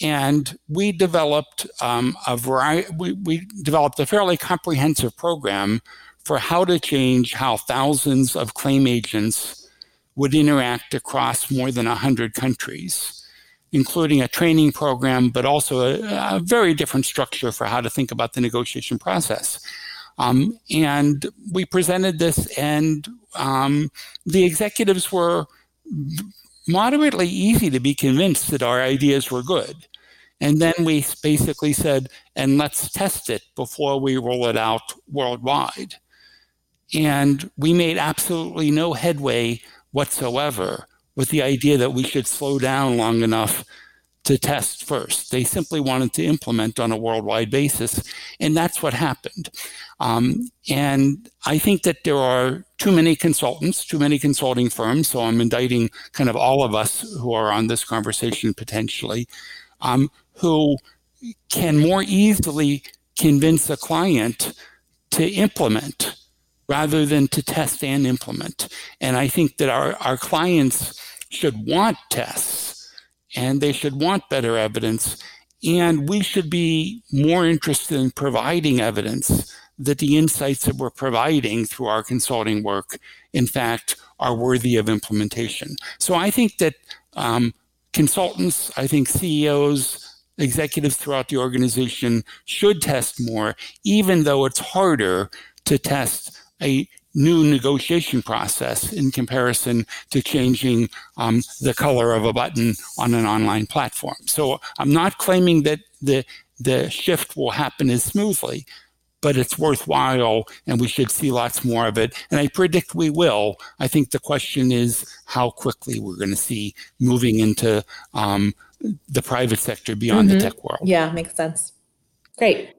and we developed um, a variety. We, we developed a fairly comprehensive program for how to change how thousands of claim agents would interact across more than 100 countries, including a training program, but also a, a very different structure for how to think about the negotiation process. Um, and we presented this, and um, the executives were moderately easy to be convinced that our ideas were good. And then we basically said, and let's test it before we roll it out worldwide. And we made absolutely no headway whatsoever with the idea that we should slow down long enough to test first. They simply wanted to implement on a worldwide basis. And that's what happened. Um, and I think that there are too many consultants, too many consulting firms. So I'm indicting kind of all of us who are on this conversation potentially, um, who can more easily convince a client to implement rather than to test and implement. And I think that our, our clients should want tests and they should want better evidence. And we should be more interested in providing evidence that the insights that we're providing through our consulting work, in fact, are worthy of implementation. So I think that um, consultants, I think CEOs, executives throughout the organization should test more, even though it's harder to test a new negotiation process in comparison to changing um, the color of a button on an online platform. So I'm not claiming that the the shift will happen as smoothly, but it's worthwhile and we should see lots more of it. And I predict we will. I think the question is how quickly we're going to see moving into um, the private sector beyond mm-hmm. the tech world. Yeah, makes sense. Great.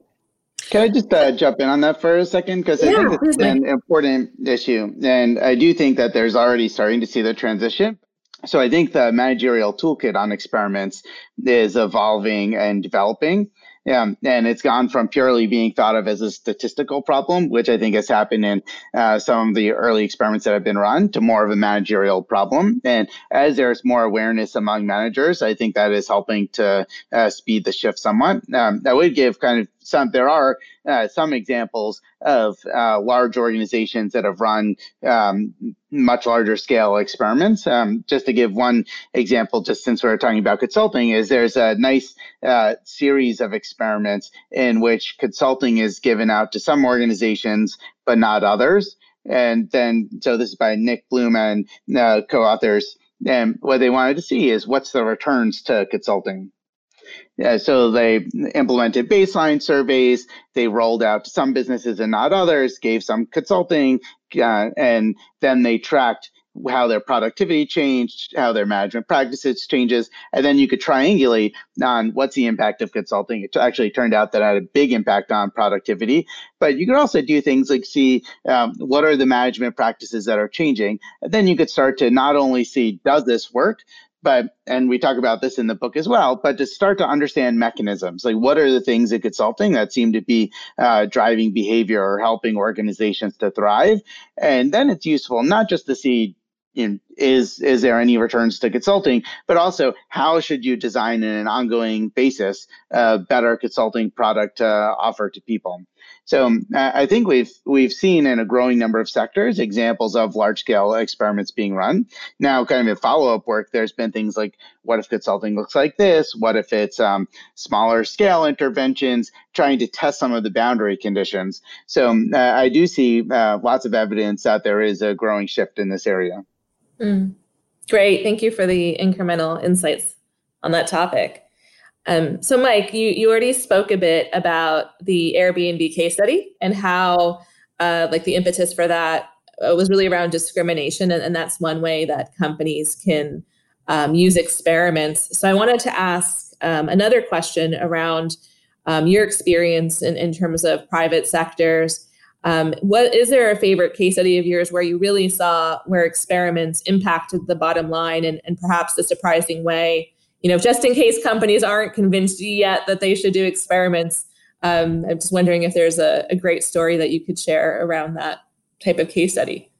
Can I just uh, jump in on that for a second? Because I yeah, think it's an important issue. And I do think that there's already starting to see the transition. So I think the managerial toolkit on experiments is evolving and developing. Um, and it's gone from purely being thought of as a statistical problem, which I think has happened in uh, some of the early experiments that have been run, to more of a managerial problem. And as there's more awareness among managers, I think that is helping to uh, speed the shift somewhat. Um, I would give kind of some, there are uh, some examples of uh, large organizations that have run um, much larger scale experiments. Um, just to give one example, just since we're talking about consulting, is there's a nice uh, series of experiments in which consulting is given out to some organizations but not others. And then, so this is by Nick Bloom and uh, co-authors. And what they wanted to see is what's the returns to consulting. So they implemented baseline surveys. They rolled out to some businesses and not others, gave some consulting, uh, and then they tracked how their productivity changed, how their management practices changes, and then you could triangulate on what's the impact of consulting. It actually turned out that it had a big impact on productivity, but you could also do things like see um, what are the management practices that are changing, and then you could start to not only see does this work, but and we talk about this in the book as well but to start to understand mechanisms like what are the things in consulting that seem to be uh, driving behavior or helping organizations to thrive? And then it's useful not just to see you know, is is there any returns to consulting but also how should you design in an ongoing basis a better consulting product to offer to people so um, I think we've we've seen in a growing number of sectors examples of large scale experiments being run. Now, kind of in follow up work, there's been things like what if consulting looks like this? What if it's um, smaller scale interventions, trying to test some of the boundary conditions. So um, uh, I do see uh, lots of evidence that there is a growing shift in this area. Mm. Great, thank you for the incremental insights on that topic. Um, so, Mike, you, you already spoke a bit about the Airbnb case study and how, uh, like, the impetus for that uh, was really around discrimination, and, and, that's one way that companies can um, use experiments. So, I wanted to ask um, another question around um, your experience in, in terms of private sectors. Um, what is there a favorite case study of yours where you really saw where experiments impacted the bottom line and, and perhaps the surprising way? You know, just in case companies aren't convinced yet that they should do experiments, um, I'm just wondering if there's a, a great story that you could share around that type of case study.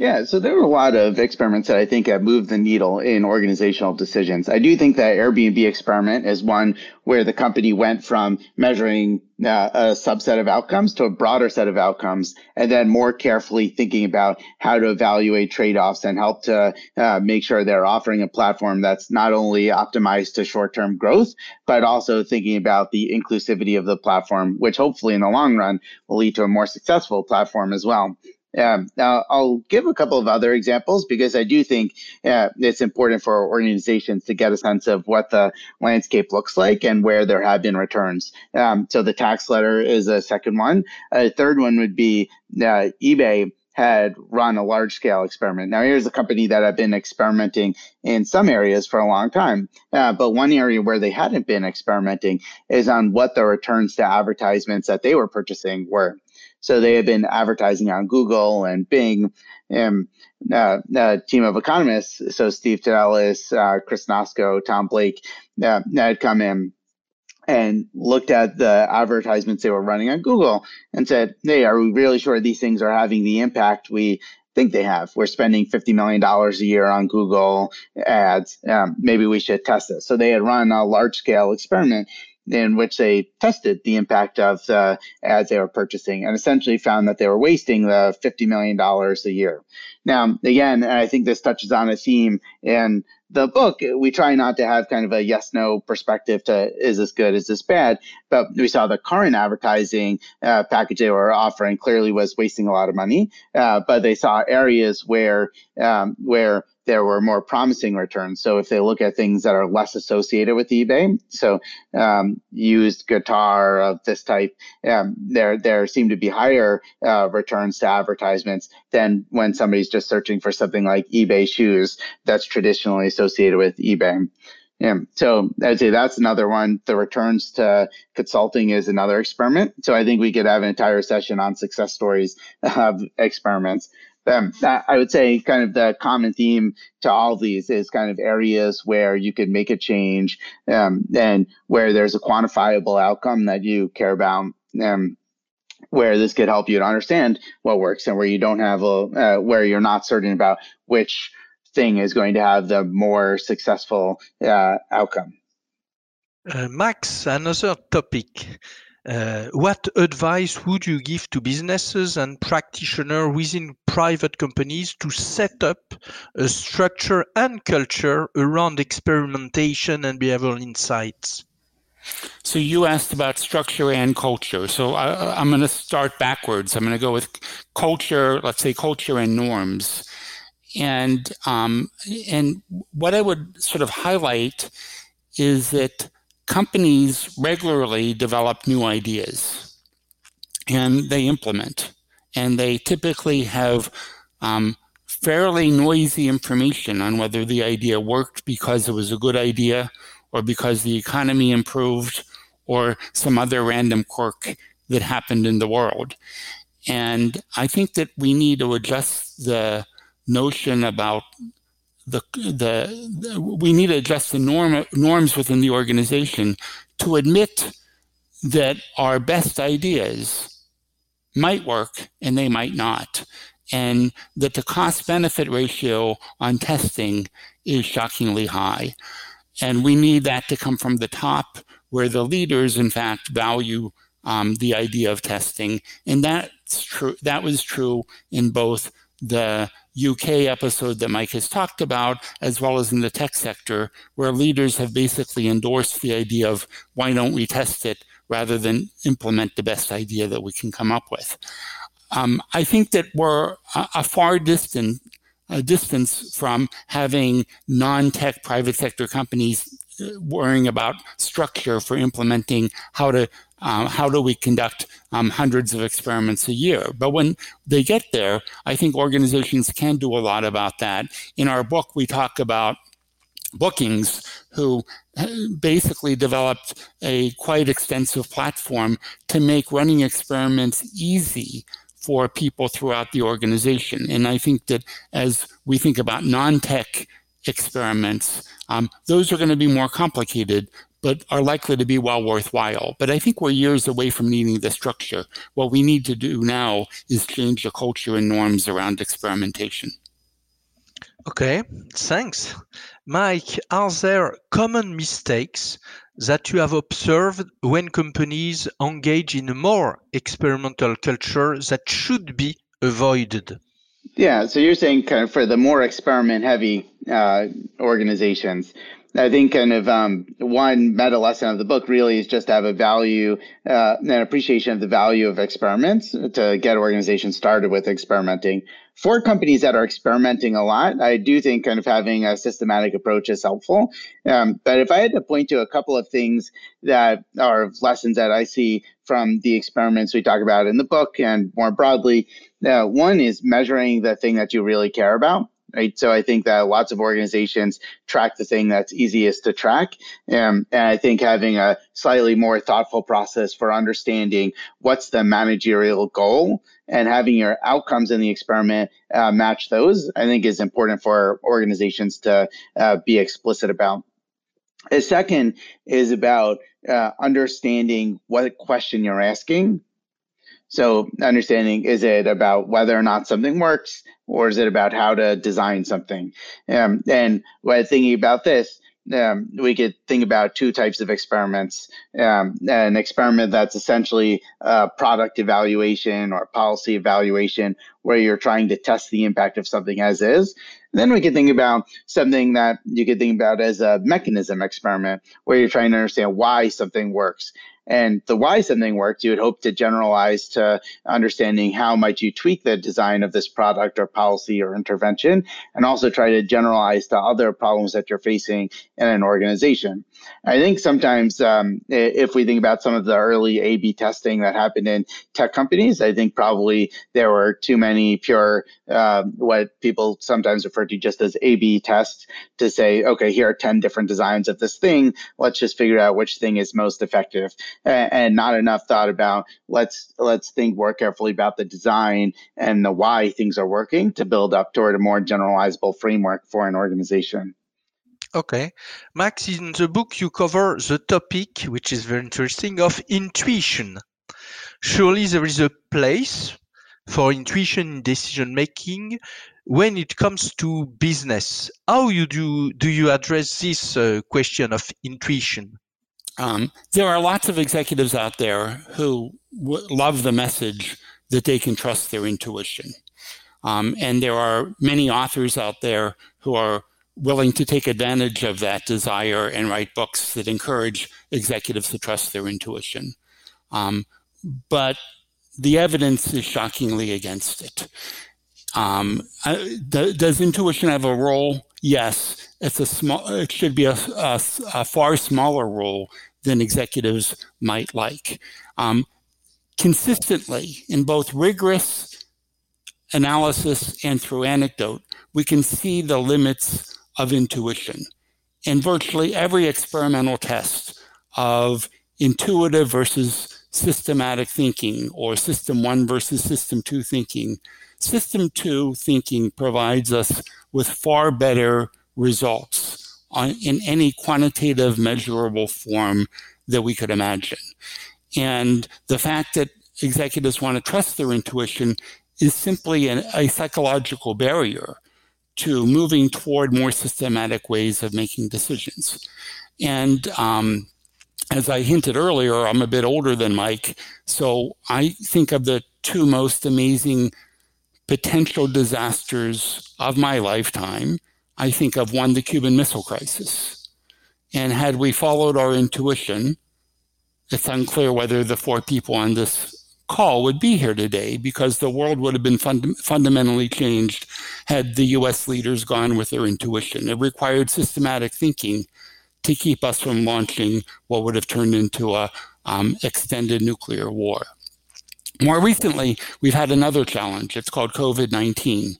Yeah, so there were a lot of experiments that I think have moved the needle in organizational decisions. I do think that Airbnb experiment is one where the company went from measuring uh, a subset of outcomes to a broader set of outcomes, and then more carefully thinking about how to evaluate trade offs and help to uh, make sure they're offering a platform that's not only optimized to short term growth, but also thinking about the inclusivity of the platform, which hopefully in the long run will lead to a more successful platform as well. Um, now, I'll give a couple of other examples because I do think uh, it's important for organizations to get a sense of what the landscape looks like and where there have been returns. Um, so the tax letter is a second one. A third one would be uh, eBay had run a large scale experiment. Now, here's a company that had been experimenting in some areas for a long time. Uh, but one area where they hadn't been experimenting is on what the returns to advertisements that they were purchasing were. So they have been advertising on Google and Bing. And uh, a team of economists, so Steve Tadelis, uh, Chris Nosko, Tom Blake, uh, had come in and looked at the advertisements they were running on Google and said, "Hey, are we really sure these things are having the impact we think they have? We're spending fifty million dollars a year on Google ads. Um, maybe we should test this." So they had run a large scale experiment in which they tested the impact of the ads they were purchasing and essentially found that they were wasting the $50 million a year. Now, again, I think this touches on a theme in the book. We try not to have kind of a yes no perspective to is this good, is this bad? But we saw the current advertising uh, package they were offering clearly was wasting a lot of money. Uh, but they saw areas where um, where there were more promising returns. So if they look at things that are less associated with eBay, so um, used guitar of this type, um, there there seem to be higher uh, returns to advertisements than when somebody's just searching for something like eBay shoes that's traditionally associated with eBay. Yeah. So I'd say that's another one. The returns to consulting is another experiment. So I think we could have an entire session on success stories of experiments. Um, I would say kind of the common theme to all these is kind of areas where you could make a change um, and where there's a quantifiable outcome that you care about. Um, where this could help you to understand what works and where you don't have a uh, where you're not certain about which thing is going to have the more successful uh, outcome. Uh, Max, another topic. Uh, what advice would you give to businesses and practitioners within private companies to set up a structure and culture around experimentation and behavioral insights? So you asked about structure and culture. So I, am going to start backwards. I'm going to go with culture. Let's say culture and norms. And um, and what I would sort of highlight is that companies regularly develop new ideas and they implement. And they typically have um, fairly noisy information on whether the idea worked because it was a good idea or because the economy improved or some other random quirk that happened in the world. And I think that we need to adjust the notion about the, the, the we need to adjust the norm, norms within the organization to admit that our best ideas might work and they might not and that the cost benefit ratio on testing is shockingly high. And we need that to come from the top where the leaders in fact value um, the idea of testing. And that's true that was true in both the UK episode that Mike has talked about, as well as in the tech sector, where leaders have basically endorsed the idea of why don't we test it rather than implement the best idea that we can come up with. Um, I think that we're a, a far distant a distance from having non-tech private sector companies uh, worrying about structure for implementing how to um, how do we conduct um, hundreds of experiments a year? But when they get there, I think organizations can do a lot about that. In our book, we talk about bookings who uh, basically developed a quite extensive platform to make running experiments easy for people throughout the organization. And I think that as we think about non-tech experiments, um, those are going to be more complicated, but are likely to be well worthwhile. But I think we're years away from needing the structure. What we need to do now is change the culture and norms around experimentation. Okay, thanks. Mike, are there common mistakes that you have observed when companies engage in a more experimental culture that should be avoided? Yeah, so you're saying kind of for the more experiment heavy uh, organizations, I think kind of um, one meta lesson of the book really is just to have a value, uh, an appreciation of the value of experiments to get organizations started with experimenting. For companies that are experimenting a lot, I do think kind of having a systematic approach is helpful. Um, but if I had to point to a couple of things that are lessons that I see from the experiments we talk about in the book and more broadly, uh, one is measuring the thing that you really care about right? So I think that lots of organizations track the thing that's easiest to track. Um, and I think having a slightly more thoughtful process for understanding what's the managerial goal and having your outcomes in the experiment uh, match those, I think is important for organizations to uh, be explicit about. A second is about uh, understanding what question you're asking so understanding is it about whether or not something works, or is it about how to design something? Um, and when thinking about this, um, we could think about two types of experiments. Um, an experiment that's essentially a product evaluation or policy evaluation, where you're trying to test the impact of something as is. Then we could think about something that you could think about as a mechanism experiment, where you're trying to understand why something works and the why something works, you would hope to generalize to understanding how might you tweak the design of this product or policy or intervention, and also try to generalize to other problems that you're facing in an organization. I think sometimes um, if we think about some of the early A/B testing that happened in tech companies, I think probably there were too many pure uh, what people sometimes refer to just as A B tests to say, okay, here are 10 different designs of this thing. Let's just figure out which thing is most effective. And, and not enough thought about let's let's think more carefully about the design and the why things are working to build up toward a more generalizable framework for an organization. Okay. Max, in the book, you cover the topic, which is very interesting, of intuition. Surely there is a place for intuition in decision making when it comes to business. How you do do you address this uh, question of intuition? Um, there are lots of executives out there who w- love the message that they can trust their intuition. Um, and there are many authors out there who are willing to take advantage of that desire and write books that encourage executives to trust their intuition. Um, but the evidence is shockingly against it. Um, does intuition have a role? Yes, it's a small. It should be a, a, a far smaller role than executives might like. Um, consistently, in both rigorous analysis and through anecdote, we can see the limits of intuition. In virtually every experimental test of intuitive versus systematic thinking or system one versus system two thinking, system two thinking provides us with far better results on, in any quantitative measurable form that we could imagine. And the fact that executives want to trust their intuition is simply an, a psychological barrier to moving toward more systematic ways of making decisions. And um, as I hinted earlier, I'm a bit older than Mike, so I think of the two most amazing potential disasters of my lifetime. I think of one, the Cuban Missile Crisis. And had we followed our intuition, it's unclear whether the four people on this call would be here today because the world would have been fund- fundamentally changed had the US leaders gone with their intuition. It required systematic thinking to keep us from launching what would have turned into a um, extended nuclear war. More recently, we've had another challenge. It's called COVID 19.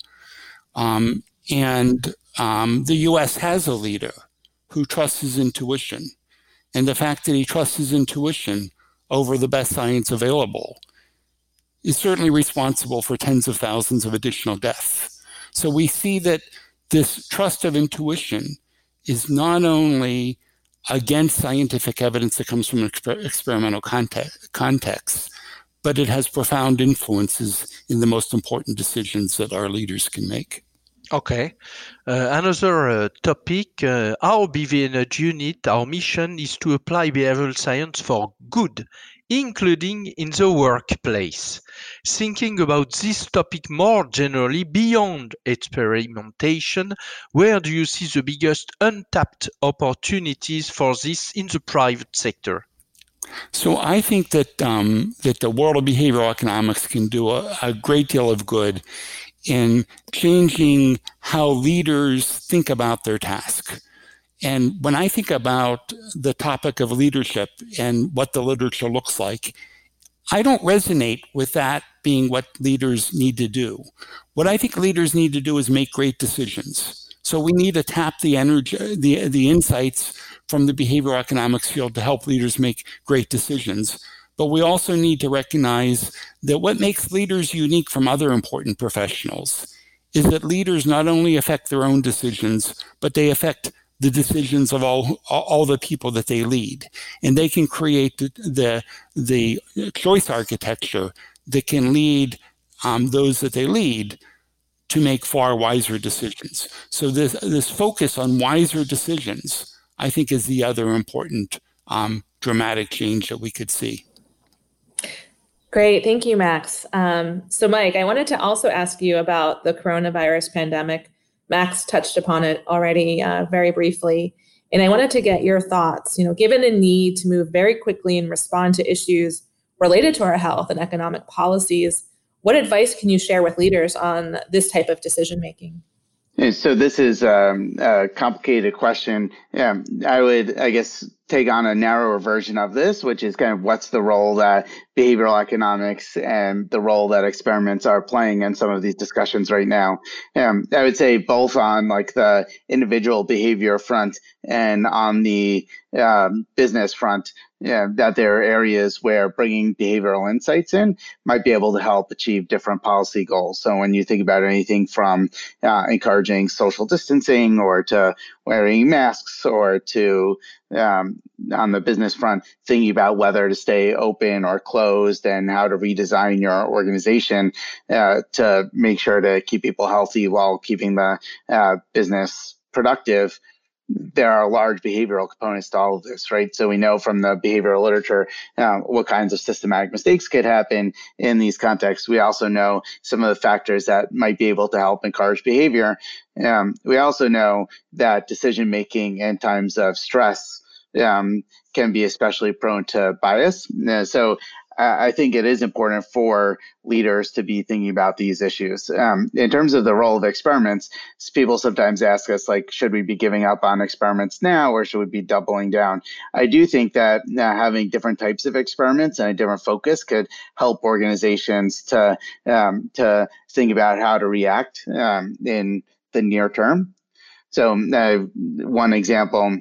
Um, and um, the US has a leader who trusts his intuition. And the fact that he trusts his intuition over the best science available is certainly responsible for tens of thousands of additional deaths. So we see that this trust of intuition is not only against scientific evidence that comes from exper- experimental context, context, but it has profound influences in the most important decisions that our leaders can make. Okay. Uh, another uh, topic, uh, our BVA Nudge unit, our mission is to apply behavioral science for good including in the workplace. Thinking about this topic more generally beyond experimentation, where do you see the biggest untapped opportunities for this in the private sector? So I think that um, that the world of behavioral economics can do a, a great deal of good in changing how leaders think about their task. And when I think about the topic of leadership and what the literature looks like, I don't resonate with that being what leaders need to do. What I think leaders need to do is make great decisions. So we need to tap the energy, the, the insights from the behavioral economics field to help leaders make great decisions. But we also need to recognize that what makes leaders unique from other important professionals is that leaders not only affect their own decisions, but they affect the decisions of all all the people that they lead, and they can create the the, the choice architecture that can lead um, those that they lead to make far wiser decisions. So this this focus on wiser decisions, I think, is the other important um, dramatic change that we could see. Great. Thank you, Max. Um, so, Mike, I wanted to also ask you about the coronavirus pandemic. Max touched upon it already uh, very briefly. And I wanted to get your thoughts. You know, given the need to move very quickly and respond to issues related to our health and economic policies, what advice can you share with leaders on this type of decision making? So this is um, a complicated question. Yeah, I would, I guess, take on a narrower version of this, which is kind of what's the role that behavioral economics and the role that experiments are playing in some of these discussions right now. Um, I would say both on like the individual behavior front and on the um, business front, yeah, that there are areas where bringing behavioral insights in might be able to help achieve different policy goals. So when you think about anything from uh, encouraging social distancing or to wearing masks or to um, on the business front, thinking about whether to stay open or closed and how to redesign your organization uh, to make sure to keep people healthy while keeping the uh, business productive there are large behavioral components to all of this, right? So we know from the behavioral literature um, what kinds of systematic mistakes could happen in these contexts. We also know some of the factors that might be able to help encourage behavior. Um, we also know that decision making in times of stress um, can be especially prone to bias. Uh, so I think it is important for leaders to be thinking about these issues. Um, in terms of the role of experiments, people sometimes ask us, like, should we be giving up on experiments now or should we be doubling down? I do think that uh, having different types of experiments and a different focus could help organizations to um, to think about how to react um, in the near term. So, uh, one example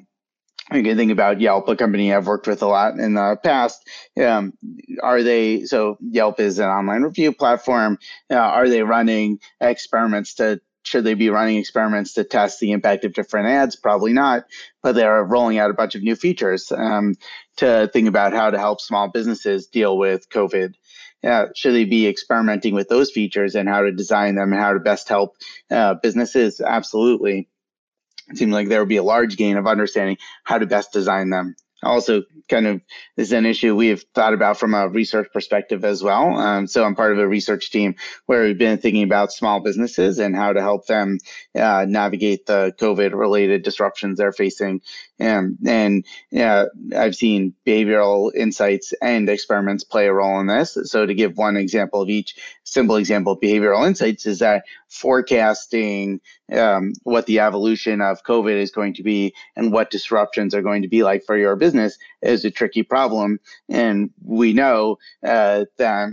you can think about Yelp, a company I've worked with a lot in the past. Um, are they so Yelp is an online review platform? Uh, are they running experiments to should they be running experiments to test the impact of different ads? Probably not, but they're rolling out a bunch of new features um, to think about how to help small businesses deal with COVID. Uh, should they be experimenting with those features and how to design them and how to best help uh, businesses? Absolutely it seemed like there would be a large gain of understanding how to best design them also kind of this is an issue we've thought about from a research perspective as well. Um, so I'm part of a research team where we've been thinking about small businesses and how to help them uh, navigate the COVID related disruptions they're facing. Um, and uh, I've seen behavioral insights and experiments play a role in this. So to give one example of each, simple example of behavioral insights is that forecasting um, what the evolution of COVID is going to be and what disruptions are going to be like for your business is a tricky problem. And we know uh, that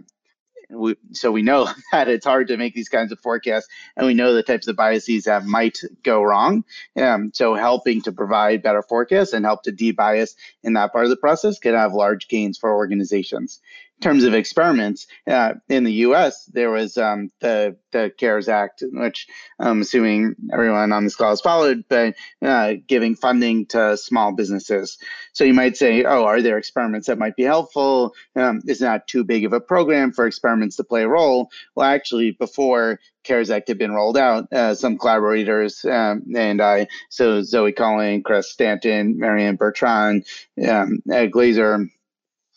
we, so we know that it's hard to make these kinds of forecasts, and we know the types of biases that might go wrong. Um, so helping to provide better forecasts and help to debias in that part of the process can have large gains for organizations terms of experiments uh, in the U.S., there was um, the the CARES Act, which I'm assuming everyone on this call has followed, but uh, giving funding to small businesses. So you might say, "Oh, are there experiments that might be helpful? Um, is not too big of a program for experiments to play a role?" Well, actually, before CARES Act had been rolled out, uh, some collaborators um, and I, so Zoe Cullen, Chris Stanton, Marianne Bertrand, um, Ed Glaeser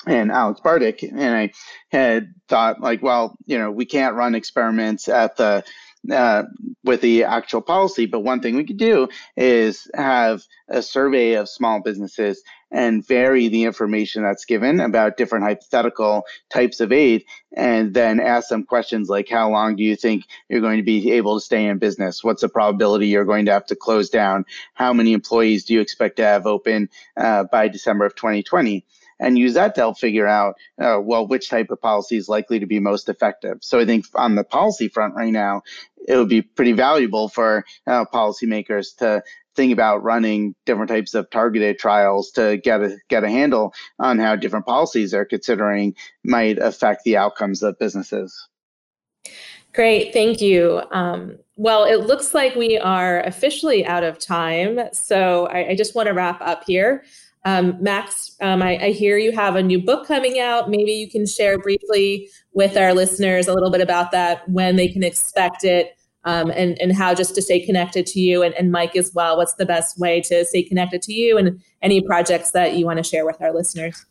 and Alex Bartik. and I had thought like, well, you know, we can't run experiments at the uh, with the actual policy, but one thing we could do is have a survey of small businesses and vary the information that's given about different hypothetical types of aid, and then ask them questions like, how long do you think you're going to be able to stay in business? What's the probability you're going to have to close down? How many employees do you expect to have open uh, by December of 2020? And use that to help figure out, uh, well, which type of policy is likely to be most effective. So I think on the policy front right now, it would be pretty valuable for uh, policymakers to think about running different types of targeted trials to get a get a handle on how different policies they're considering might affect the outcomes of businesses. Great, thank you. Um, well, it looks like we are officially out of time, so I, I just want to wrap up here. Um, Max, um, I, I, hear you have a new book coming out. Maybe you can share briefly with our listeners a little bit about that, when they can expect it, um, and, and how just to stay connected to you and, and Mike as well. What's the best way to stay connected to you and any projects that you want to share with our listeners?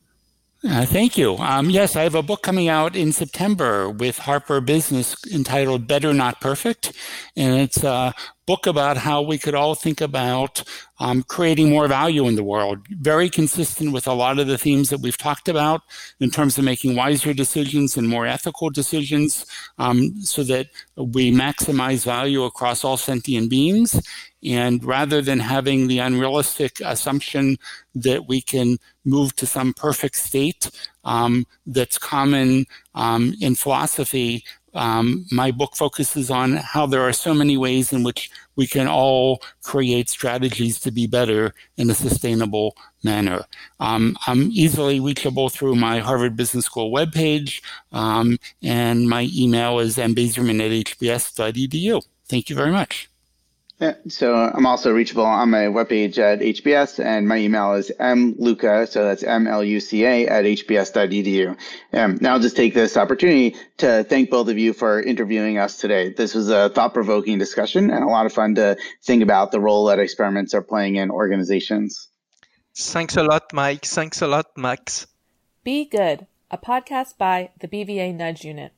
Uh, thank you. Um, yes, I have a book coming out in September with Harper Business entitled Better Not Perfect. And it's a book about how we could all think about um, creating more value in the world. Very consistent with a lot of the themes that we've talked about in terms of making wiser decisions and more ethical decisions um, so that we maximize value across all sentient beings. And rather than having the unrealistic assumption that we can move to some perfect state um, that's common um, in philosophy, um, my book focuses on how there are so many ways in which we can all create strategies to be better in a sustainable manner. Um, I'm easily reachable through my Harvard Business School webpage, um, and my email is mbazerman at hbs.edu. Thank you very much. Yeah, so I'm also reachable on my webpage at HBS, and my email is mluca, so that's M-L-U-C-A at hbs.edu. Um, now I'll just take this opportunity to thank both of you for interviewing us today. This was a thought-provoking discussion and a lot of fun to think about the role that experiments are playing in organizations. Thanks a lot, Mike. Thanks a lot, Max. Be Good, a podcast by the BVA Nudge Unit.